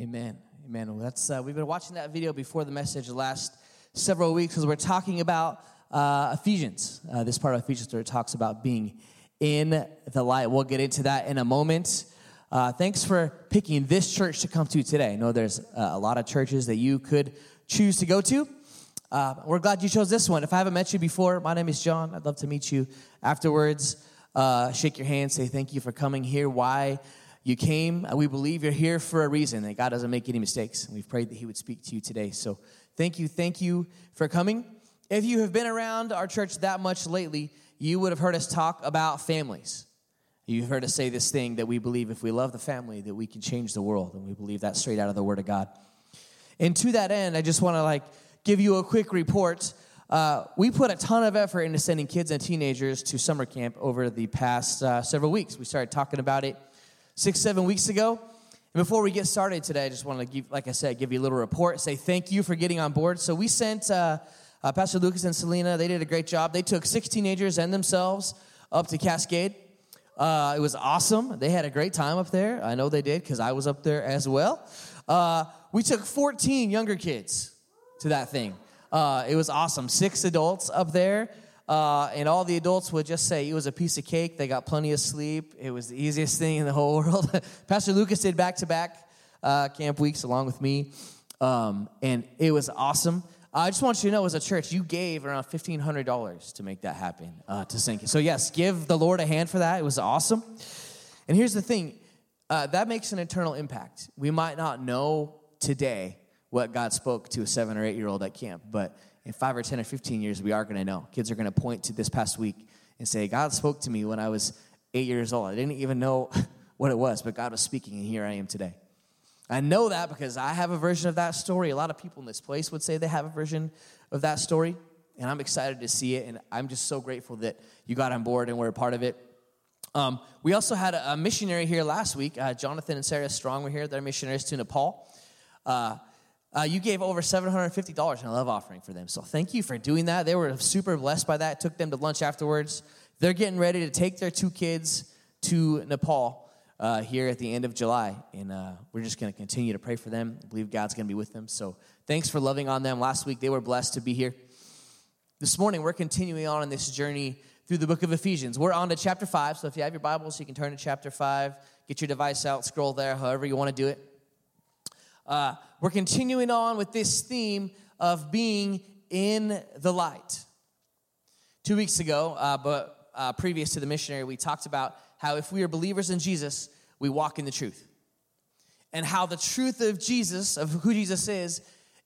Amen. Amen. Well, that's uh, we've been watching that video before the message the last several weeks because we're talking about uh, Ephesians. Uh, this part of Ephesians where it talks about being in the light. We'll get into that in a moment. Uh, thanks for picking this church to come to today. I know there's uh, a lot of churches that you could choose to go to. Uh, we're glad you chose this one. If I haven't met you before, my name is John. I'd love to meet you afterwards. Shake your hand, say thank you for coming here. Why you came? We believe you're here for a reason, and God doesn't make any mistakes. And we've prayed that He would speak to you today. So thank you, thank you for coming. If you have been around our church that much lately, you would have heard us talk about families. You've heard us say this thing that we believe if we love the family, that we can change the world. And we believe that straight out of the Word of God. And to that end, I just want to like give you a quick report. Uh, we put a ton of effort into sending kids and teenagers to summer camp over the past uh, several weeks. We started talking about it six, seven weeks ago. And before we get started today, I just want to give, like I said, give you a little report, say thank you for getting on board. So we sent uh, uh, Pastor Lucas and Selena, they did a great job. They took six teenagers and themselves up to Cascade. Uh, it was awesome. They had a great time up there. I know they did because I was up there as well. Uh, we took 14 younger kids to that thing. Uh, it was awesome. Six adults up there. Uh, and all the adults would just say it was a piece of cake. They got plenty of sleep. It was the easiest thing in the whole world. Pastor Lucas did back to back camp weeks along with me, um, and it was awesome. I just want you to know, as a church, you gave around fifteen hundred dollars to make that happen uh, to sink. So yes, give the Lord a hand for that. It was awesome. And here's the thing: uh, that makes an eternal impact. We might not know today what God spoke to a seven or eight year old at camp, but in five or 10 or 15 years, we are going to know. Kids are going to point to this past week and say, God spoke to me when I was eight years old. I didn't even know what it was, but God was speaking, and here I am today. I know that because I have a version of that story. A lot of people in this place would say they have a version of that story, and I'm excited to see it, and I'm just so grateful that you got on board and were a part of it. Um, we also had a, a, missionary here last week. Uh, Jonathan and Sarah Strong were here. They're missionaries to Nepal. Uh, uh, you gave over $750 in a love offering for them. So thank you for doing that. They were super blessed by that. Took them to lunch afterwards. They're getting ready to take their two kids to Nepal uh, here at the end of July. And uh, we're just going to continue to pray for them. I believe God's going to be with them. So thanks for loving on them. Last week, they were blessed to be here. This morning, we're continuing on in this journey through the book of Ephesians. We're on to chapter 5. So if you have your Bibles, you can turn to chapter 5. Get your device out, scroll there, however you want to do it. Uh, we're continuing on with this theme of being in the light. Two weeks ago, uh, but uh, previous to the missionary, we talked about how if we are believers in Jesus, we walk in the truth. And how the truth of Jesus, of who Jesus is,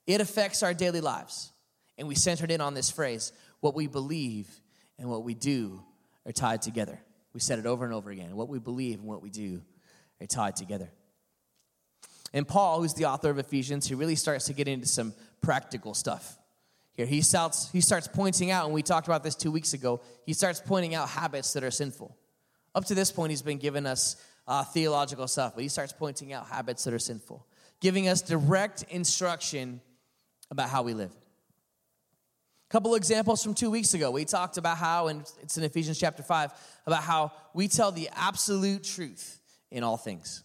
it affects our daily lives. And we centered in on this phrase what we believe and what we do are tied together. We said it over and over again. What we believe and what we do are tied together. And Paul, who's the author of Ephesians, he really starts to get into some practical stuff. Here, he starts, he starts pointing out, and we talked about this two weeks ago, he starts pointing out habits that are sinful. Up to this point, he's been giving us uh, theological stuff, but he starts pointing out habits that are sinful, giving us direct instruction about how we live. A couple examples from two weeks ago. We talked about how, and it's in Ephesians chapter 5, about how we tell the absolute truth in all things.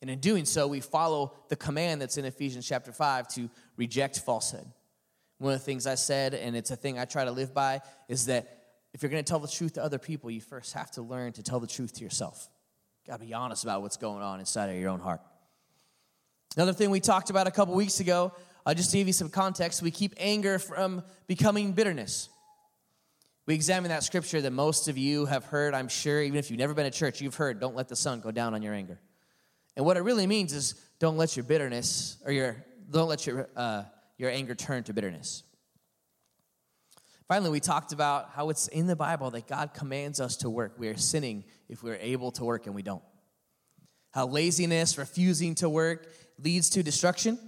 And in doing so, we follow the command that's in Ephesians chapter 5 to reject falsehood. One of the things I said, and it's a thing I try to live by, is that if you're going to tell the truth to other people, you first have to learn to tell the truth to yourself. Got to be honest about what's going on inside of your own heart. Another thing we talked about a couple weeks ago, uh, just to give you some context, we keep anger from becoming bitterness. We examine that scripture that most of you have heard, I'm sure, even if you've never been to church, you've heard, don't let the sun go down on your anger. And what it really means is don't let your bitterness or your don't let your uh, your anger turn to bitterness. Finally, we talked about how it's in the Bible that God commands us to work. We are sinning if we're able to work and we don't. How laziness, refusing to work, leads to destruction.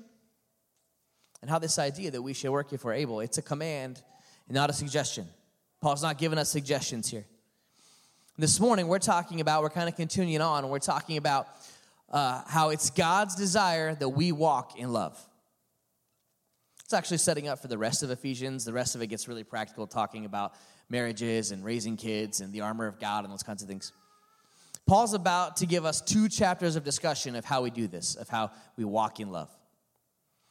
And how this idea that we should work if we're able, it's a command and not a suggestion. Paul's not giving us suggestions here. This morning, we're talking about, we're kind of continuing on, we're talking about uh, how it's God's desire that we walk in love. It's actually setting up for the rest of Ephesians. The rest of it gets really practical, talking about marriages and raising kids and the armor of God and those kinds of things. Paul's about to give us two chapters of discussion of how we do this, of how we walk in love.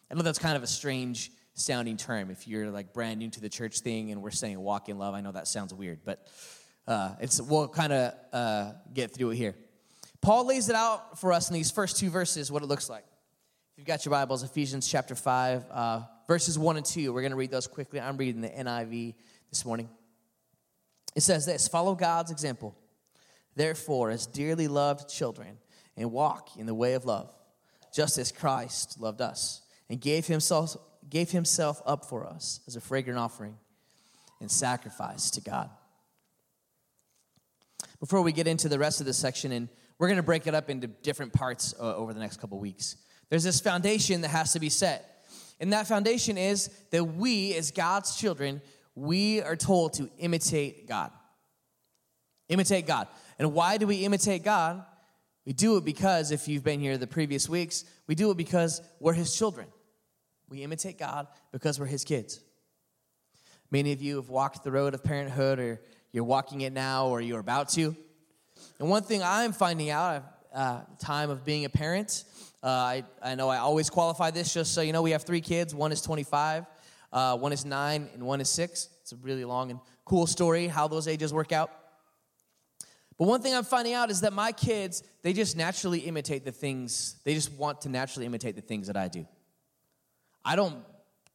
I know that's kind of a strange sounding term if you're like brand new to the church thing and we're saying walk in love. I know that sounds weird, but uh, it's we'll kind of uh, get through it here. Paul lays it out for us in these first two verses what it looks like. If you've got your Bibles, Ephesians chapter 5, uh, verses 1 and 2, we're going to read those quickly. I'm reading the NIV this morning. It says this Follow God's example Therefore, as dearly loved children, and walk in the way of love, just as Christ loved us and gave himself, gave himself up for us as a fragrant offering and sacrifice to God. Before we get into the rest of this section, and we're going to break it up into different parts uh, over the next couple weeks, there's this foundation that has to be set. And that foundation is that we, as God's children, we are told to imitate God. Imitate God. And why do we imitate God? We do it because, if you've been here the previous weeks, we do it because we're His children. We imitate God because we're His kids. Many of you have walked the road of parenthood, or you're walking it now, or you're about to. And one thing I'm finding out, uh, time of being a parent, uh, I, I know I always qualify this just so you know we have three kids. One is 25, uh, one is nine, and one is six. It's a really long and cool story how those ages work out. But one thing I'm finding out is that my kids, they just naturally imitate the things, they just want to naturally imitate the things that I do. I don't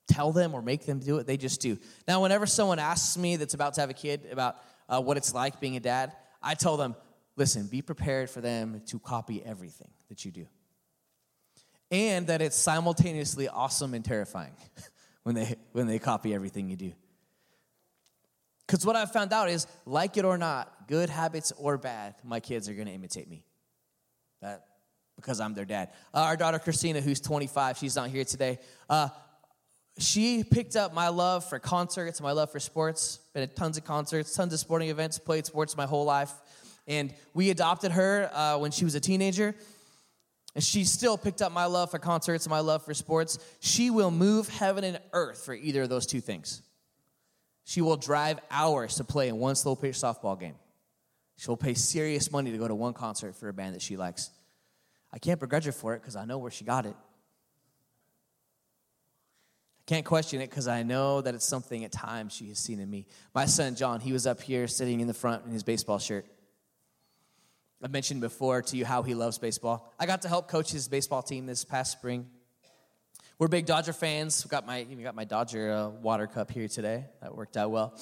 tell them or make them do it, they just do. Now, whenever someone asks me that's about to have a kid about uh, what it's like being a dad, I tell them, listen, be prepared for them to copy everything that you do. And that it's simultaneously awesome and terrifying when they, when they copy everything you do. Because what I've found out is, like it or not, good habits or bad, my kids are going to imitate me. That because I'm their dad. Uh, our daughter Christina, who's 25, she's not here today. Uh, she picked up my love for concerts, my love for sports. Been at tons of concerts, tons of sporting events. Played sports my whole life, and we adopted her uh, when she was a teenager. And she still picked up my love for concerts and my love for sports. She will move heaven and earth for either of those two things. She will drive hours to play in one slow pitch softball game. She'll pay serious money to go to one concert for a band that she likes. I can't begrudge her for it because I know where she got it. I can't question it because I know that it's something at times she has seen in me. My son John, he was up here sitting in the front in his baseball shirt. I mentioned before to you how he loves baseball. I got to help coach his baseball team this past spring. We're big Dodger fans. We got my even got my Dodger uh, water cup here today. That worked out well.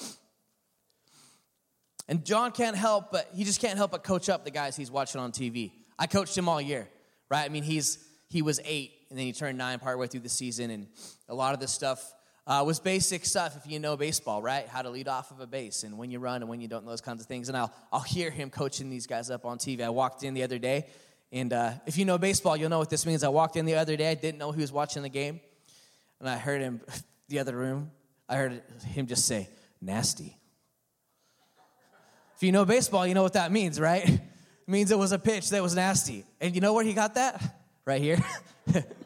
And John can't help but he just can't help but coach up the guys he's watching on TV. I coached him all year, right? I mean, he's he was eight and then he turned nine partway through the season, and a lot of this stuff uh, was basic stuff if you know baseball, right? How to lead off of a base and when you run and when you don't, those kinds of things. And I'll I'll hear him coaching these guys up on TV. I walked in the other day and uh, if you know baseball, you'll know what this means. I walked in the other day, I didn't know he was watching the game, and I heard him, the other room, I heard him just say, nasty. If you know baseball, you know what that means, right? It means it was a pitch that was nasty. And you know where he got that? Right here.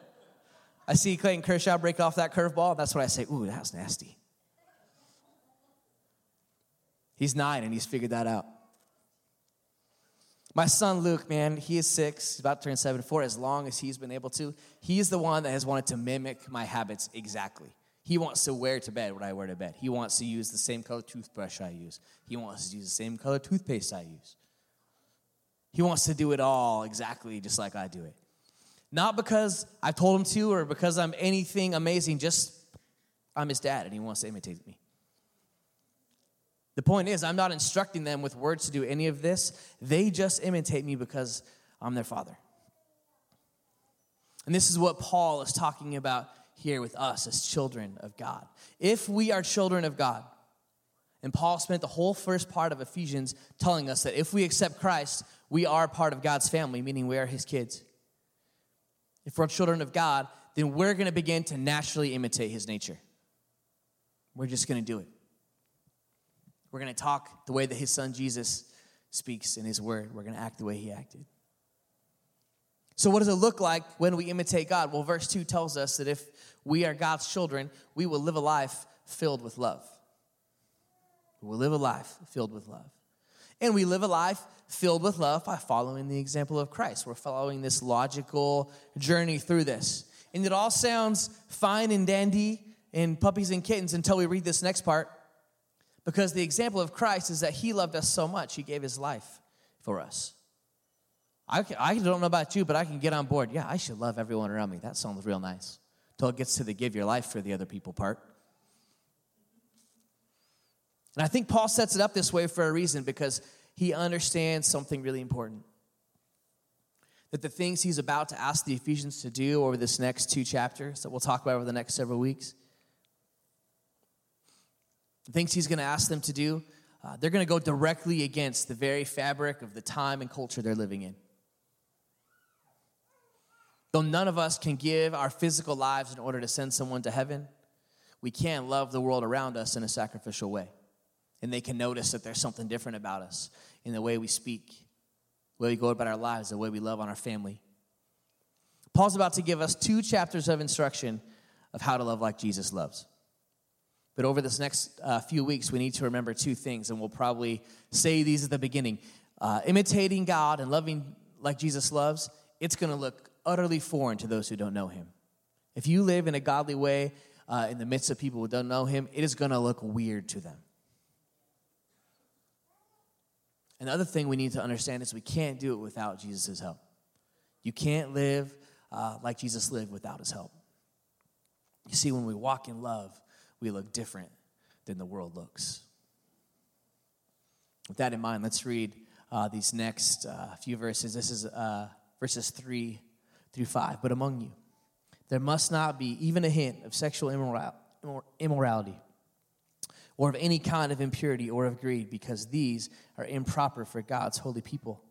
I see Clayton Kershaw break off that curveball. That's what I say, ooh, that was nasty. He's nine and he's figured that out. My son Luke, man, he is six, he's about to turn seven, for as long as he's been able to. He's the one that has wanted to mimic my habits exactly. He wants to wear to bed what I wear to bed. He wants to use the same color toothbrush I use. He wants to use the same color toothpaste I use. He wants to do it all exactly just like I do it. Not because I told him to or because I'm anything amazing, just I'm his dad and he wants to imitate me. The point is, I'm not instructing them with words to do any of this. They just imitate me because I'm their father. And this is what Paul is talking about here with us as children of God. If we are children of God, and Paul spent the whole first part of Ephesians telling us that if we accept Christ, we are part of God's family, meaning we are his kids. If we're children of God, then we're going to begin to naturally imitate his nature. We're just going to do it. We're going to talk the way that his son Jesus speaks in his word. We're going to act the way he acted. So, what does it look like when we imitate God? Well, verse 2 tells us that if we are God's children, we will live a life filled with love. We will live a life filled with love. And we live a life filled with love by following the example of Christ. We're following this logical journey through this. And it all sounds fine and dandy and puppies and kittens until we read this next part. Because the example of Christ is that he loved us so much, he gave his life for us. I, I don't know about you, but I can get on board. Yeah, I should love everyone around me. That sounds real nice. Until it gets to the give your life for the other people part. And I think Paul sets it up this way for a reason because he understands something really important. That the things he's about to ask the Ephesians to do over this next two chapters that we'll talk about over the next several weeks, the things he's going to ask them to do, uh, they're going to go directly against the very fabric of the time and culture they're living in. Though none of us can give our physical lives in order to send someone to heaven, we can love the world around us in a sacrificial way. And they can notice that there's something different about us in the way we speak, the way we go about our lives, the way we love on our family. Paul's about to give us two chapters of instruction of how to love like Jesus loves. But over this next uh, few weeks, we need to remember two things, and we'll probably say these at the beginning. Uh, imitating God and loving like Jesus loves, it's going to look utterly foreign to those who don't know Him. If you live in a godly way uh, in the midst of people who don't know Him, it is going to look weird to them. Another thing we need to understand is we can't do it without Jesus' help. You can't live uh, like Jesus lived without his help. You see, when we walk in love, we look different than the world looks. With that in mind, let's read uh, these next uh, few verses. This is uh, verses 3 through 5. But among you, there must not be even a hint of sexual immorality or of any kind of impurity or of greed, because these are improper for God's holy people.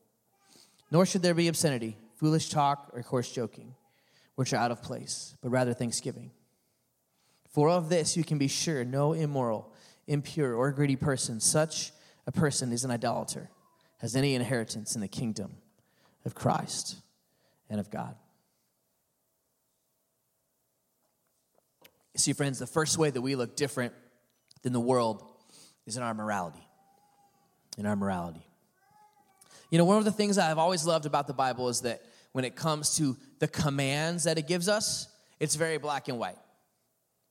Nor should there be obscenity, foolish talk, or coarse joking, which are out of place, but rather thanksgiving. For of this you can be sure no immoral, impure, or greedy person, such a person is an idolater, has any inheritance in the kingdom of Christ and of God. See, friends, the first way that we look different than the world is in our morality. In our morality. You know, one of the things I've always loved about the Bible is that when it comes to the commands that it gives us, it's very black and white.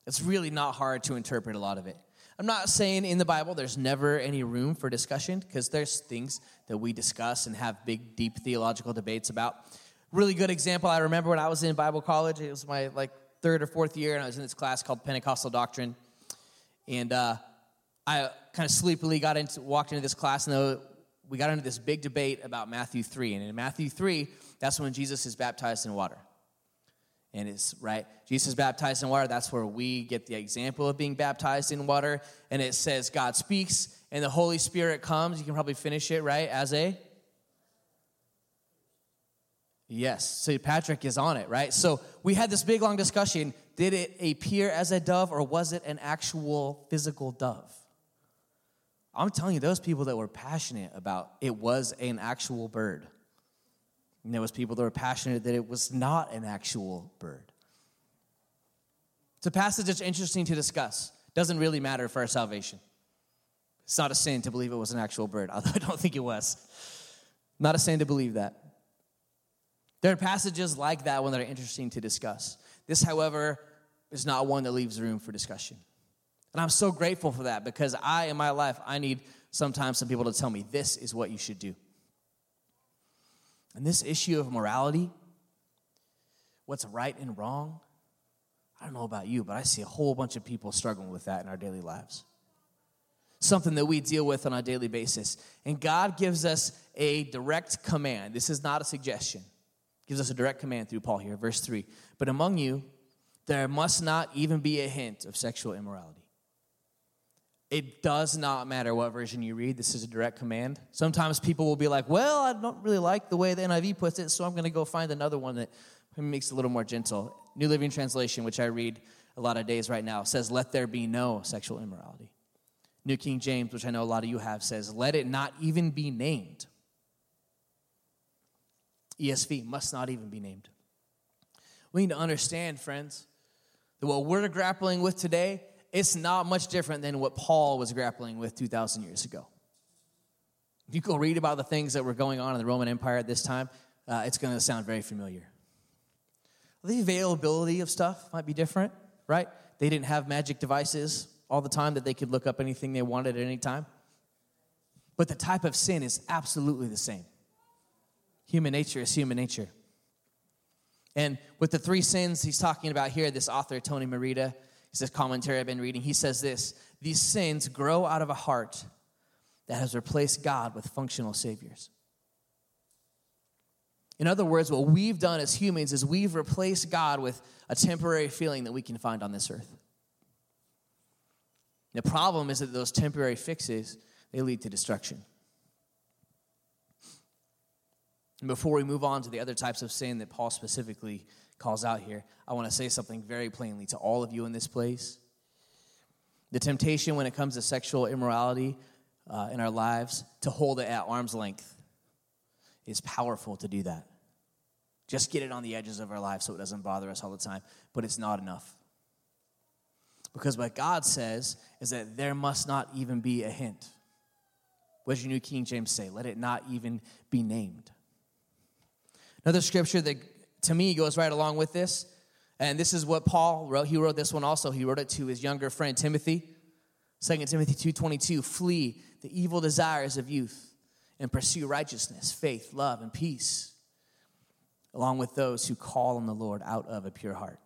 It's really not hard to interpret a lot of it. I'm not saying in the Bible there's never any room for discussion because there's things that we discuss and have big, deep theological debates about. Really good example. I remember when I was in Bible college. It was my like third or fourth year, and I was in this class called Pentecostal Doctrine. And uh, I kind of sleepily got into, walked into this class, and we got into this big debate about Matthew 3. And in Matthew 3, that's when Jesus is baptized in water. And it's right, Jesus baptized in water. That's where we get the example of being baptized in water. And it says God speaks and the Holy Spirit comes. You can probably finish it, right? As a Yes, so Patrick is on it, right? So we had this big long discussion. Did it appear as a dove or was it an actual physical dove? I'm telling you, those people that were passionate about it was an actual bird. And there was people that were passionate that it was not an actual bird. It's a passage that's interesting to discuss. Doesn't really matter for our salvation. It's not a sin to believe it was an actual bird, although I don't think it was. Not a sin to believe that. There are passages like that one that are interesting to discuss. This, however, is not one that leaves room for discussion. And I'm so grateful for that because I, in my life, I need sometimes some people to tell me this is what you should do. And this issue of morality, what's right and wrong, I don't know about you, but I see a whole bunch of people struggling with that in our daily lives. Something that we deal with on a daily basis. And God gives us a direct command. This is not a suggestion gives us a direct command through Paul here, verse 3. But among you, there must not even be a hint of sexual immorality. It does not matter what version you read, this is a direct command. Sometimes people will be like, well, I don't really like the way the NIV puts it, so I'm going to go find another one that makes it a little more gentle. New Living Translation, which I read a lot of days right now, says, let there be no sexual immorality. New King James, which I know a lot of you have, says, let it not even be named. ESV must not even be named. We need to understand, friends, that what we're grappling with today, it's not much different than what Paul was grappling with 2,000 years ago. If you go read about the things that were going on in the Roman Empire at this time, uh, it's going to sound very familiar. The availability of stuff might be different, right? They didn't have magic devices all the time that they could look up anything they wanted at any time. But the type of sin is absolutely the same. Human nature is human nature. And with the three sins he's talking about here, this author, Tony Merida, he says commentary I've been reading, he says this these sins grow out of a heart that has replaced God with functional saviors. In other words, what we've done as humans is we've replaced God with a temporary feeling that we can find on this earth. The problem is that those temporary fixes, they lead to destruction. And before we move on to the other types of sin that Paul specifically calls out here, I want to say something very plainly to all of you in this place. The temptation when it comes to sexual immorality uh, in our lives to hold it at arm's length is powerful to do that. Just get it on the edges of our lives so it doesn't bother us all the time, but it's not enough. Because what God says is that there must not even be a hint. What does your New King James say? Let it not even be named. Another scripture that to me goes right along with this, and this is what Paul wrote. He wrote this one also. He wrote it to his younger friend Timothy. 2 Timothy 2:22, flee the evil desires of youth and pursue righteousness, faith, love, and peace, along with those who call on the Lord out of a pure heart.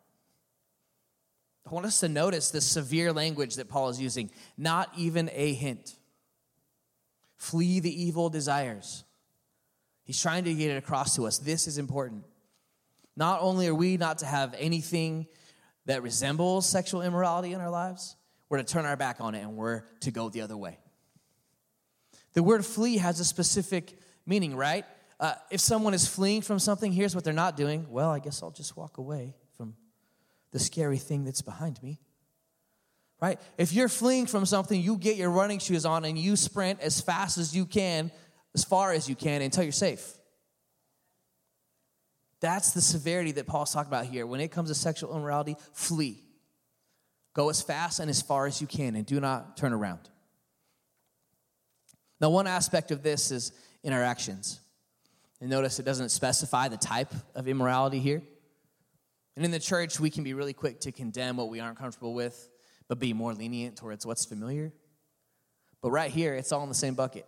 I want us to notice the severe language that Paul is using. Not even a hint. Flee the evil desires. He's trying to get it across to us. This is important. Not only are we not to have anything that resembles sexual immorality in our lives, we're to turn our back on it and we're to go the other way. The word flee has a specific meaning, right? Uh, if someone is fleeing from something, here's what they're not doing. Well, I guess I'll just walk away from the scary thing that's behind me. Right? If you're fleeing from something, you get your running shoes on and you sprint as fast as you can as far as you can until you're safe. That's the severity that Paul's talking about here. When it comes to sexual immorality, flee. Go as fast and as far as you can and do not turn around. Now, one aspect of this is in our actions. And notice it doesn't specify the type of immorality here. And in the church, we can be really quick to condemn what we aren't comfortable with, but be more lenient towards what's familiar. But right here, it's all in the same bucket.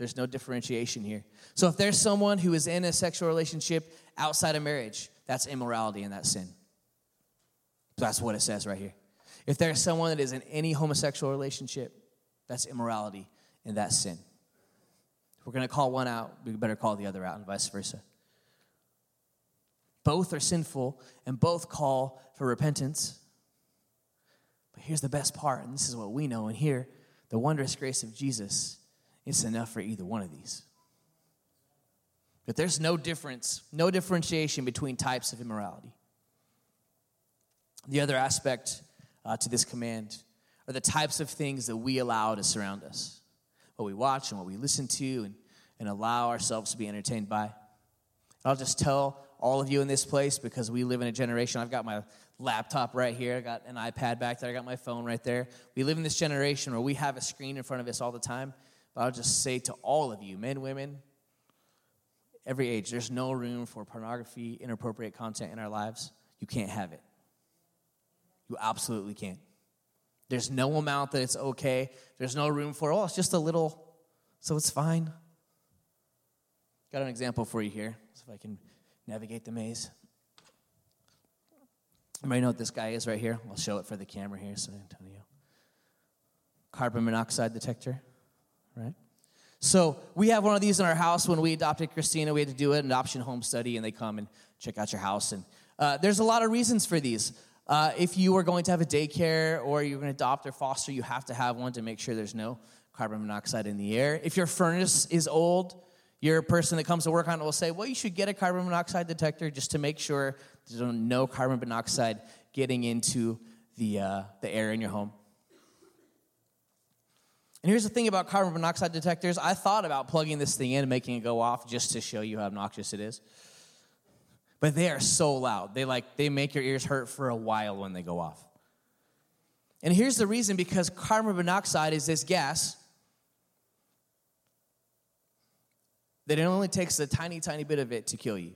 There's no differentiation here. So if there's someone who is in a sexual relationship outside of marriage, that's immorality and that's sin. That's what it says right here. If there's someone that is in any homosexual relationship, that's immorality and that's sin. If we're going to call one out, we better call the other out and vice versa. Both are sinful and both call for repentance. But here's the best part, and this is what we know and hear the wondrous grace of Jesus it's enough for either one of these. But there's no difference, no differentiation between types of immorality. The other aspect uh, to this command are the types of things that we allow to surround us, what we watch and what we listen to and, and allow ourselves to be entertained by. I'll just tell all of you in this place because we live in a generation. I've got my laptop right here, I got an iPad back there, I got my phone right there. We live in this generation where we have a screen in front of us all the time but I'll just say to all of you, men, women, every age, there's no room for pornography, inappropriate content in our lives. You can't have it. You absolutely can't. There's no amount that it's okay. There's no room for, oh, it's just a little, so it's fine. Got an example for you here, so if I can navigate the maze. Everybody know what this guy is right here? I'll show it for the camera here, San Antonio. Carbon monoxide detector right? So we have one of these in our house. When we adopted Christina, we had to do an adoption home study, and they come and check out your house. And uh, there's a lot of reasons for these. Uh, if you are going to have a daycare or you're going to adopt or foster, you have to have one to make sure there's no carbon monoxide in the air. If your furnace is old, your person that comes to work on it will say, well, you should get a carbon monoxide detector just to make sure there's no carbon monoxide getting into the, uh, the air in your home. And here's the thing about carbon monoxide detectors I thought about plugging this thing in and making it go off just to show you how obnoxious it is. But they are so loud. They like they make your ears hurt for a while when they go off. And here's the reason because carbon monoxide is this gas that it only takes a tiny, tiny bit of it to kill you.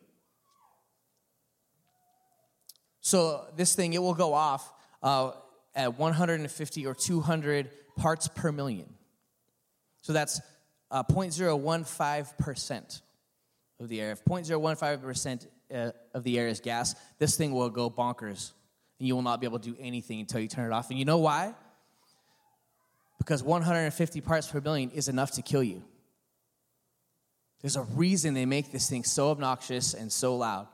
So this thing, it will go off uh, at 150 or 200 parts per million. So that's uh, 0.015% of the air. If 0.015% uh, of the air is gas, this thing will go bonkers. And you will not be able to do anything until you turn it off. And you know why? Because 150 parts per million is enough to kill you. There's a reason they make this thing so obnoxious and so loud.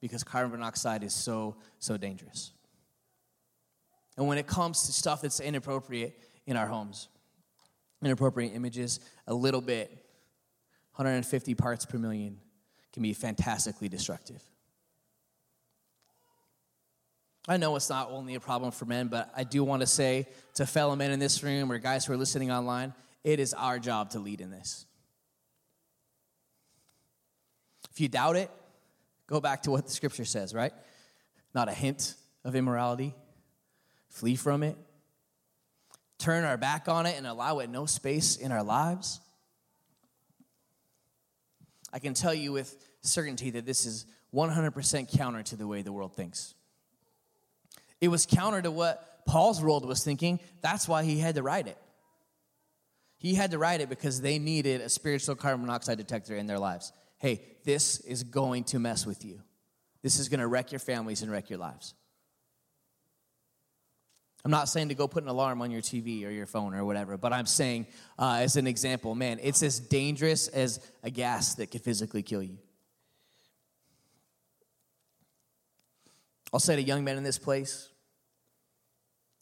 Because carbon monoxide is so, so dangerous. And when it comes to stuff that's inappropriate in our homes, inappropriate images, a little bit, 150 parts per million, can be fantastically destructive. I know it's not only a problem for men, but I do want to say to fellow men in this room or guys who are listening online, it is our job to lead in this. If you doubt it, go back to what the scripture says, right? Not a hint of immorality, flee from it, turn our back on it, and allow it no space in our lives. I can tell you with certainty that this is 100% counter to the way the world thinks. It was counter to what Paul's world was thinking. That's why he had to write it. He had to write it because they needed a spiritual carbon monoxide detector in their lives. Hey, this is going to mess with you. This is going to wreck your families and wreck your lives. I'm not saying to go put an alarm on your TV or your phone or whatever, but I'm saying, uh, as an example, man, it's as dangerous as a gas that could physically kill you. I'll say to young men in this place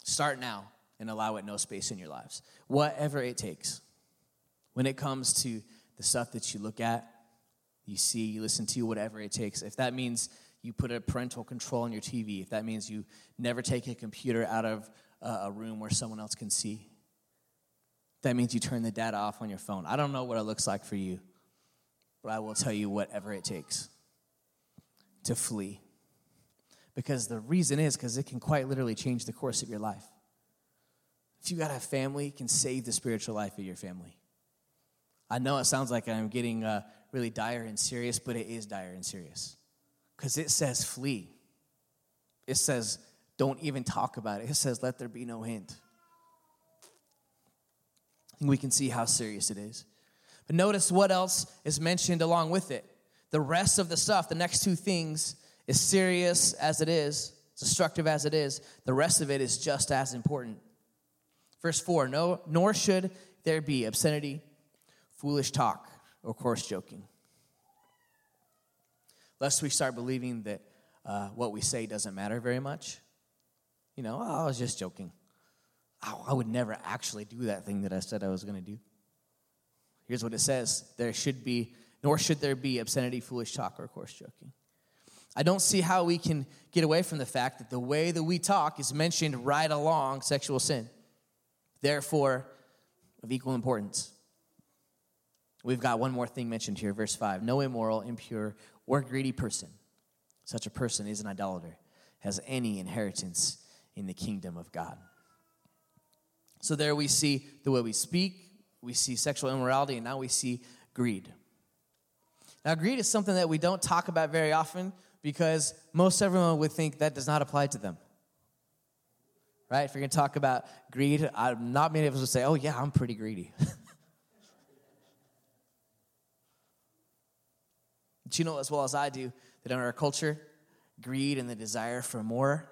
start now and allow it no space in your lives. Whatever it takes. When it comes to the stuff that you look at, you see, you listen to, whatever it takes. If that means you put a parental control on your TV, if that means you never take a computer out of a room where someone else can see, that means you turn the data off on your phone. I don't know what it looks like for you, but I will tell you whatever it takes to flee. Because the reason is because it can quite literally change the course of your life. If you got a family, it can save the spiritual life of your family. I know it sounds like I'm getting uh, really dire and serious, but it is dire and serious because it says flee. It says don't even talk about it. It says let there be no hint. And we can see how serious it is. But notice what else is mentioned along with it. The rest of the stuff, the next two things, is serious as it is, destructive as it is. The rest of it is just as important. Verse 4 no, Nor should there be obscenity, foolish talk, or coarse joking lest we start believing that uh, what we say doesn't matter very much. You know, oh, I was just joking. Oh, I would never actually do that thing that I said I was going to do. Here's what it says there should be, nor should there be obscenity, foolish talk, or coarse joking. I don't see how we can get away from the fact that the way that we talk is mentioned right along sexual sin, therefore, of equal importance. We've got one more thing mentioned here, verse 5. No immoral, impure, or greedy person, such a person is an idolater, has any inheritance in the kingdom of God. So there we see the way we speak, we see sexual immorality, and now we see greed. Now, greed is something that we don't talk about very often because most everyone would think that does not apply to them. Right? If you're going to talk about greed, I'm not many of us would say, oh, yeah, I'm pretty greedy. But you know as well as I do that in our culture, greed and the desire for more,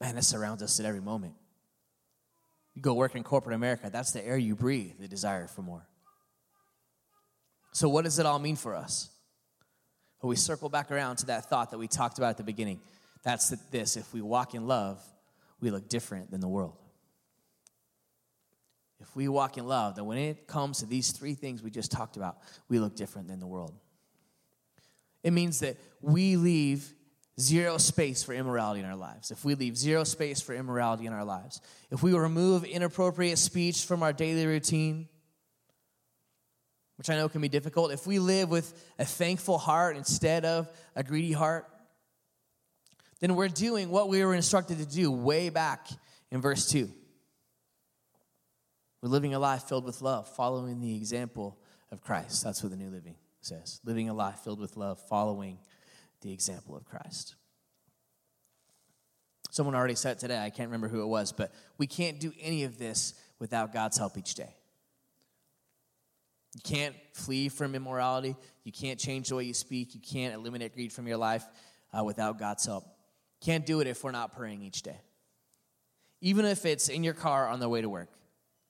man, it surrounds us at every moment. You go work in corporate America, that's the air you breathe, the desire for more. So, what does it all mean for us? Well, we circle back around to that thought that we talked about at the beginning. That's this if we walk in love, we look different than the world. If we walk in love, then when it comes to these three things we just talked about, we look different than the world. It means that we leave zero space for immorality in our lives. If we leave zero space for immorality in our lives, if we remove inappropriate speech from our daily routine, which I know can be difficult, if we live with a thankful heart instead of a greedy heart, then we're doing what we were instructed to do way back in verse 2. We're living a life filled with love, following the example of Christ. That's what the New Living says. Living a life filled with love, following the example of Christ. Someone already said today, I can't remember who it was, but we can't do any of this without God's help each day. You can't flee from immorality. You can't change the way you speak. You can't eliminate greed from your life uh, without God's help. Can't do it if we're not praying each day. Even if it's in your car on the way to work.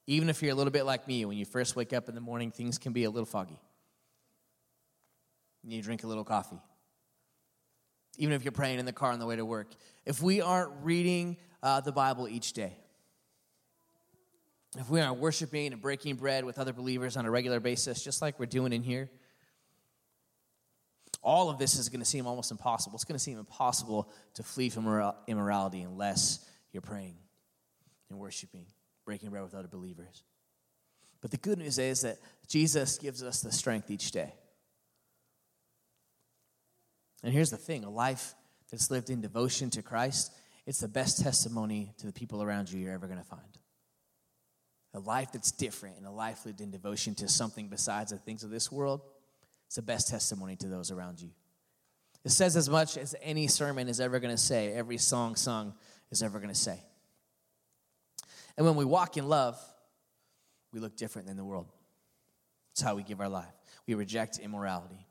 Even if you're a little bit like me, when you first wake up in the morning, things can be a little foggy. You drink a little coffee. Even if you're praying in the car on the way to work. If we aren't reading uh, the Bible each day, if we aren't worshiping and breaking bread with other believers on a regular basis, just like we're doing in here, all of this is going to seem almost impossible. It's going to seem impossible to flee from immorality unless you're praying and worshiping, breaking bread with other believers. But the good news is that Jesus gives us the strength each day. And here's the thing a life that's lived in devotion to Christ, it's the best testimony to the people around you you're ever going to find. A life that's different and a life lived in devotion to something besides the things of this world, it's the best testimony to those around you. It says as much as any sermon is ever going to say, every song sung is ever going to say. And when we walk in love, we look different than the world. It's how we give our life. We reject immorality.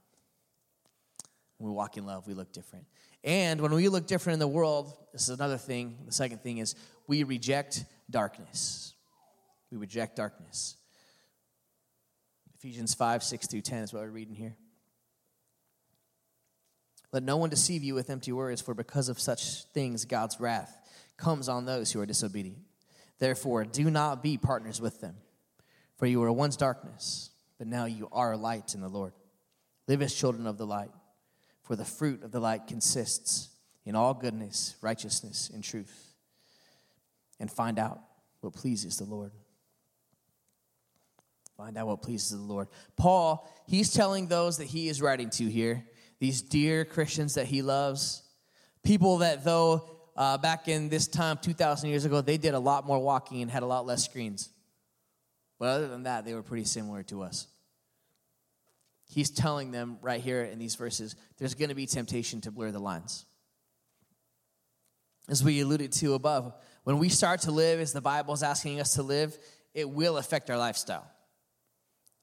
When we walk in love, we look different. And when we look different in the world, this is another thing. The second thing is we reject darkness. We reject darkness. Ephesians 5, 6 through 10 is what we're reading here. Let no one deceive you with empty words, for because of such things God's wrath comes on those who are disobedient. Therefore, do not be partners with them, for you were once darkness, but now you are light in the Lord. Live as children of the light, for the fruit of the light consists in all goodness, righteousness, and truth. And find out what pleases the Lord. Find out what pleases the Lord. Paul, he's telling those that he is writing to here, these dear Christians that he loves, people that though uh, back in this time, 2,000 years ago, they did a lot more walking and had a lot less screens. But other than that, they were pretty similar to us. He's telling them right here in these verses there's going to be temptation to blur the lines. As we alluded to above, when we start to live as the Bible is asking us to live, it will affect our lifestyle.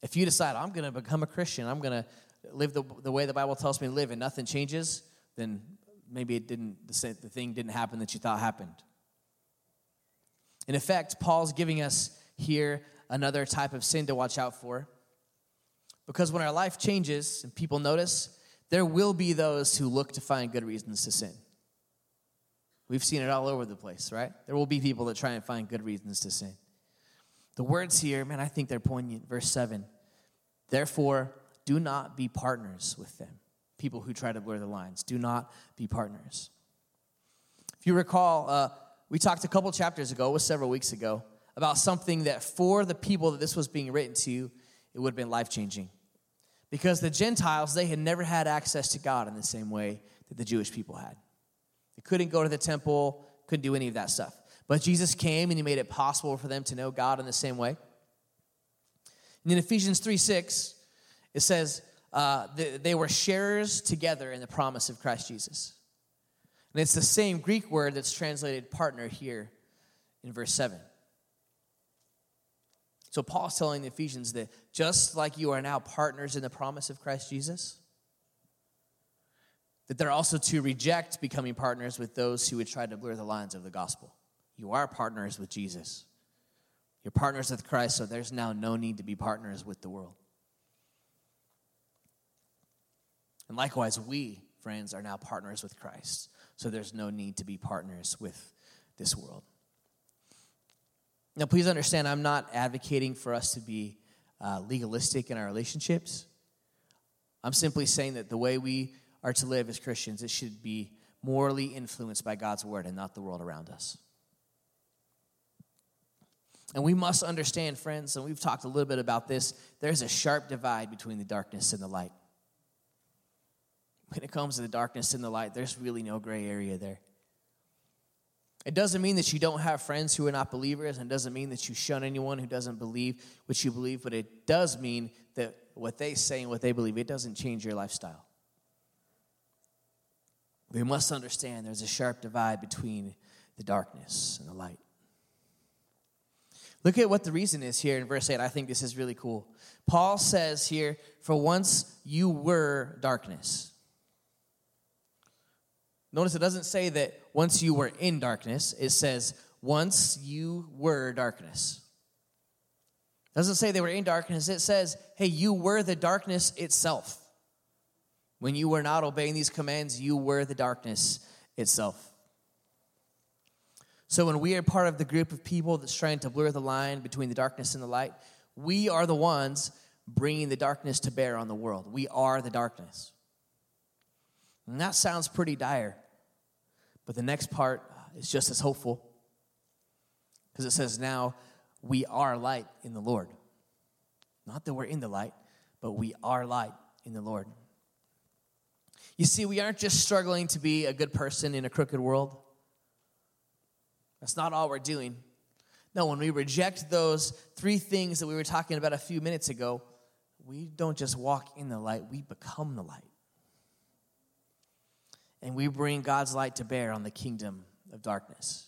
If you decide, I'm going to become a Christian, I'm going to live the, the way the Bible tells me to live, and nothing changes, then maybe it didn't, the, the thing didn't happen that you thought happened. In effect, Paul's giving us here another type of sin to watch out for. Because when our life changes and people notice, there will be those who look to find good reasons to sin. We've seen it all over the place, right? There will be people that try and find good reasons to sin. The words here, man, I think they're poignant. Verse 7 Therefore, do not be partners with them. People who try to blur the lines. Do not be partners. If you recall, uh, we talked a couple chapters ago, it was several weeks ago, about something that for the people that this was being written to, it would have been life changing. Because the Gentiles, they had never had access to God in the same way that the Jewish people had. They couldn't go to the temple, couldn't do any of that stuff. But Jesus came and he made it possible for them to know God in the same way. And in Ephesians 3 6, it says uh, they, they were sharers together in the promise of Christ Jesus. And it's the same Greek word that's translated partner here in verse 7. So Paul's telling the Ephesians that just like you are now partners in the promise of Christ Jesus, that they're also to reject becoming partners with those who would try to blur the lines of the gospel. You are partners with Jesus. You're partners with Christ, so there's now no need to be partners with the world. And likewise, we, friends, are now partners with Christ, so there's no need to be partners with this world. Now, please understand, I'm not advocating for us to be uh, legalistic in our relationships. I'm simply saying that the way we are to live as Christians, it should be morally influenced by God's word and not the world around us. And we must understand, friends, and we've talked a little bit about this, there's a sharp divide between the darkness and the light. When it comes to the darkness and the light, there's really no gray area there. It doesn't mean that you don't have friends who are not believers, and it doesn't mean that you shun anyone who doesn't believe what you believe, but it does mean that what they say and what they believe, it doesn't change your lifestyle. We must understand there's a sharp divide between the darkness and the light. Look at what the reason is here in verse 8. I think this is really cool. Paul says here, For once you were darkness. Notice it doesn't say that once you were in darkness, it says, Once you were darkness. It doesn't say they were in darkness, it says, Hey, you were the darkness itself. When you were not obeying these commands, you were the darkness itself. So when we are part of the group of people that's trying to blur the line between the darkness and the light, we are the ones bringing the darkness to bear on the world. We are the darkness. And that sounds pretty dire. But the next part is just as hopeful because it says, Now we are light in the Lord. Not that we're in the light, but we are light in the Lord. You see, we aren't just struggling to be a good person in a crooked world. That's not all we're doing. No, when we reject those three things that we were talking about a few minutes ago, we don't just walk in the light, we become the light. And we bring God's light to bear on the kingdom of darkness.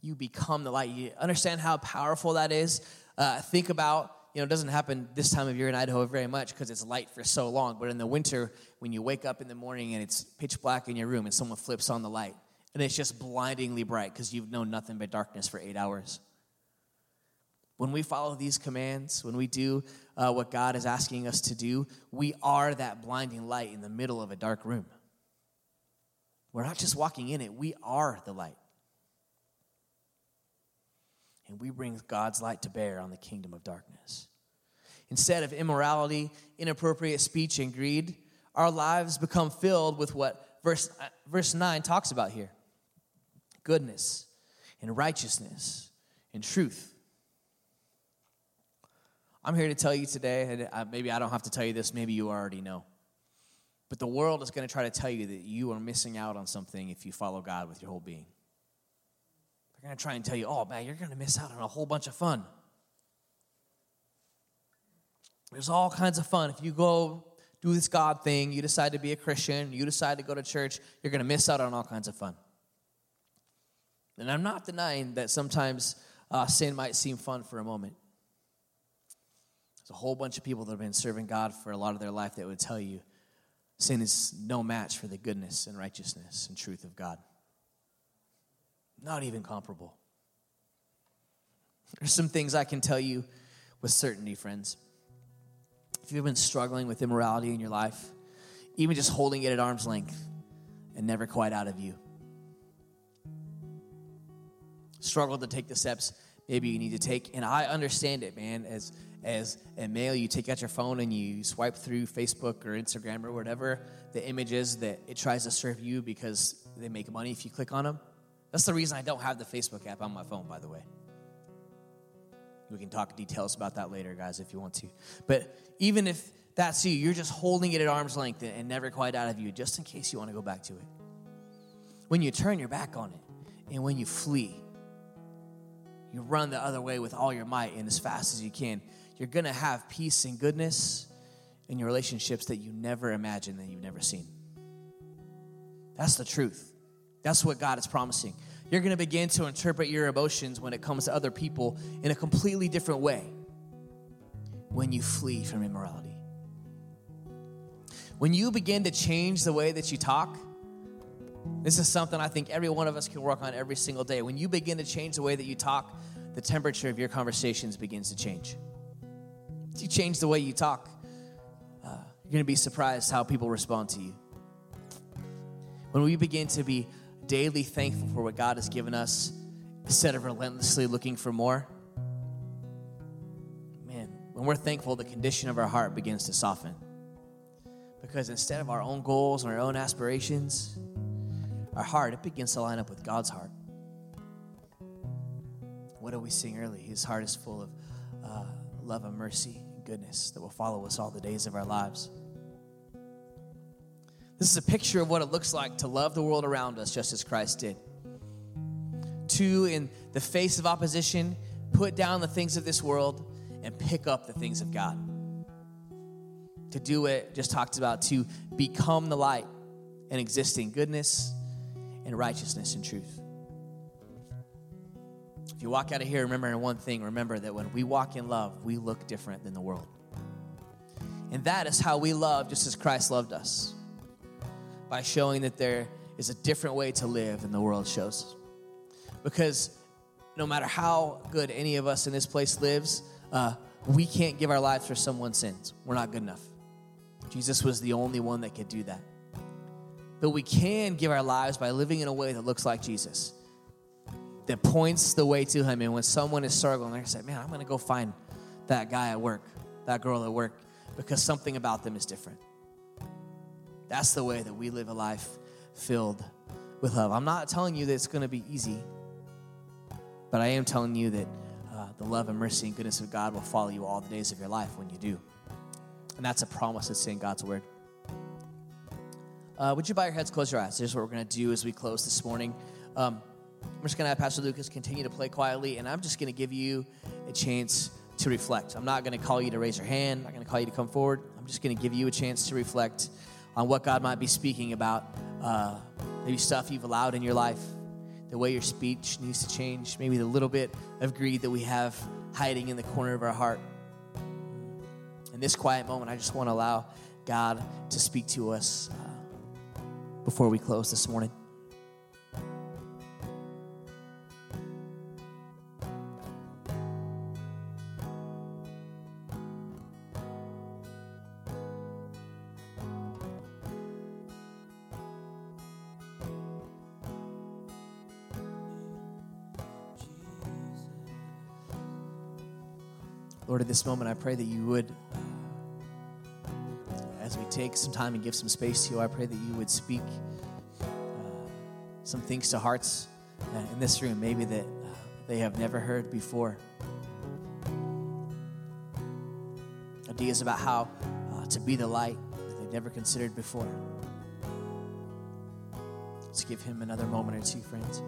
You become the light. You understand how powerful that is? Uh, think about, you know, it doesn't happen this time of year in Idaho very much because it's light for so long. But in the winter, when you wake up in the morning and it's pitch black in your room and someone flips on the light, and it's just blindingly bright because you've known nothing but darkness for eight hours. When we follow these commands, when we do uh, what God is asking us to do, we are that blinding light in the middle of a dark room. We're not just walking in it, we are the light. And we bring God's light to bear on the kingdom of darkness. Instead of immorality, inappropriate speech, and greed, our lives become filled with what verse, uh, verse 9 talks about here goodness and righteousness and truth. I'm here to tell you today, and maybe I don't have to tell you this, maybe you already know. But the world is going to try to tell you that you are missing out on something if you follow God with your whole being. They're going to try and tell you, oh man, you're going to miss out on a whole bunch of fun. There's all kinds of fun. If you go do this God thing, you decide to be a Christian, you decide to go to church, you're going to miss out on all kinds of fun. And I'm not denying that sometimes uh, sin might seem fun for a moment. There's a whole bunch of people that have been serving God for a lot of their life that would tell you sin is no match for the goodness and righteousness and truth of God. Not even comparable. There's some things I can tell you with certainty, friends. If you've been struggling with immorality in your life, even just holding it at arm's length and never quite out of you, struggle to take the steps maybe you need to take. And I understand it, man. As as a male, you take out your phone and you swipe through Facebook or Instagram or whatever the image is that it tries to serve you because they make money if you click on them. That's the reason I don't have the Facebook app on my phone, by the way. We can talk details about that later, guys, if you want to. But even if that's you, you're just holding it at arm's length and never quite out of you, just in case you want to go back to it. When you turn your back on it and when you flee, you run the other way with all your might and as fast as you can, you're going to have peace and goodness in your relationships that you never imagined that you've never seen. That's the truth. That's what God is promising. You're going to begin to interpret your emotions when it comes to other people in a completely different way when you flee from immorality. When you begin to change the way that you talk, this is something I think every one of us can work on every single day. When you begin to change the way that you talk, the temperature of your conversations begins to change. If you change the way you talk, uh, you're going to be surprised how people respond to you. When we begin to be daily thankful for what God has given us instead of relentlessly looking for more, man, when we're thankful, the condition of our heart begins to soften. Because instead of our own goals and our own aspirations, our heart, it begins to line up with God's heart. What did we sing early? His heart is full of uh, love and mercy and goodness that will follow us all the days of our lives. This is a picture of what it looks like to love the world around us just as Christ did. To, in the face of opposition, put down the things of this world and pick up the things of God. To do it, just talked about, to become the light and exist in goodness and righteousness and truth. If you walk out of here remembering one thing, remember that when we walk in love, we look different than the world. And that is how we love just as Christ loved us by showing that there is a different way to live than the world shows. Because no matter how good any of us in this place lives, uh, we can't give our lives for someone's sins. We're not good enough. Jesus was the only one that could do that. But we can give our lives by living in a way that looks like Jesus, that points the way to Him. And when someone is struggling, they're say, Man, I'm going to go find that guy at work, that girl at work, because something about them is different. That's the way that we live a life filled with love. I'm not telling you that it's going to be easy. But I am telling you that uh, the love and mercy and goodness of God will follow you all the days of your life when you do. And that's a promise that's in God's word. Uh, would you bow your heads, close your eyes? Here's what we're going to do as we close this morning. Um, I'm just going to have Pastor Lucas continue to play quietly, and I'm just going to give you a chance to reflect. I'm not going to call you to raise your hand, I'm not going to call you to come forward. I'm just going to give you a chance to reflect on what God might be speaking about, uh, maybe stuff you've allowed in your life, the way your speech needs to change, maybe the little bit of greed that we have hiding in the corner of our heart. In this quiet moment, I just want to allow God to speak to us uh, before we close this morning. This moment, I pray that you would, uh, as we take some time and give some space to you, I pray that you would speak uh, some things to hearts uh, in this room, maybe that uh, they have never heard before. Ideas about how uh, to be the light that they've never considered before. Let's give him another moment or two, friends.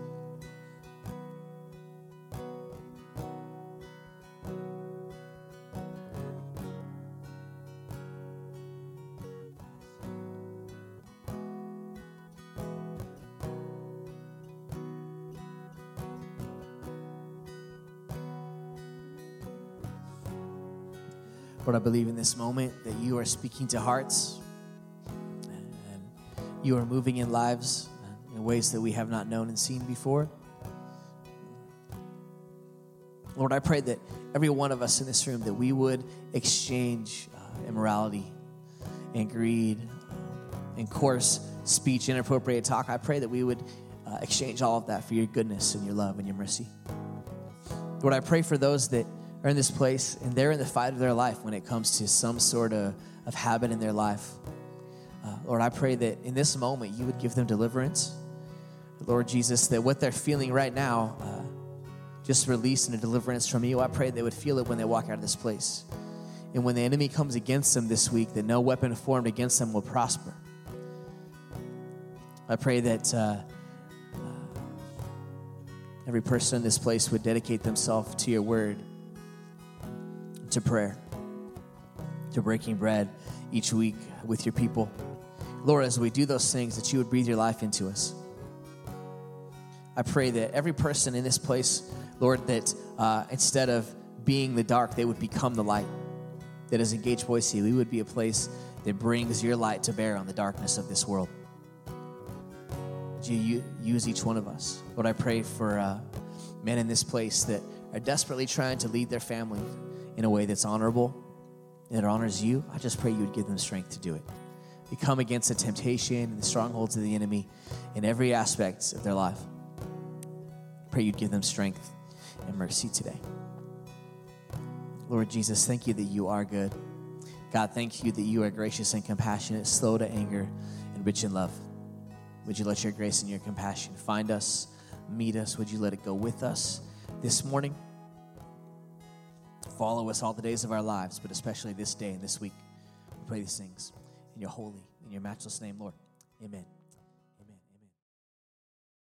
Lord, I believe in this moment that you are speaking to hearts and you are moving in lives in ways that we have not known and seen before. Lord, I pray that every one of us in this room that we would exchange uh, immorality and greed um, and coarse speech, inappropriate talk. I pray that we would uh, exchange all of that for your goodness and your love and your mercy. Lord, I pray for those that are in this place and they're in the fight of their life when it comes to some sort of, of habit in their life. Uh, Lord, I pray that in this moment you would give them deliverance. Lord Jesus, that what they're feeling right now, uh, just release and a deliverance from you. I pray they would feel it when they walk out of this place. And when the enemy comes against them this week, that no weapon formed against them will prosper. I pray that uh, uh every person in this place would dedicate themselves to your word to prayer, to breaking bread each week with your people. Lord, as we do those things, that you would breathe your life into us. I pray that every person in this place, Lord, that uh, instead of being the dark, they would become the light. That as Engage Boise, we would be a place that brings your light to bear on the darkness of this world. Would you use each one of us? Lord, I pray for uh, men in this place that are desperately trying to lead their family in a way that's honorable, that honors you, I just pray you would give them strength to do it. We come against the temptation and the strongholds of the enemy in every aspect of their life. Pray you'd give them strength and mercy today. Lord Jesus, thank you that you are good. God, thank you that you are gracious and compassionate, slow to anger, and rich in love. Would you let your grace and your compassion find us, meet us? Would you let it go with us this morning? Follow us all the days of our lives, but especially this day and this week. We pray these things in your holy, in your matchless name, Lord. Amen.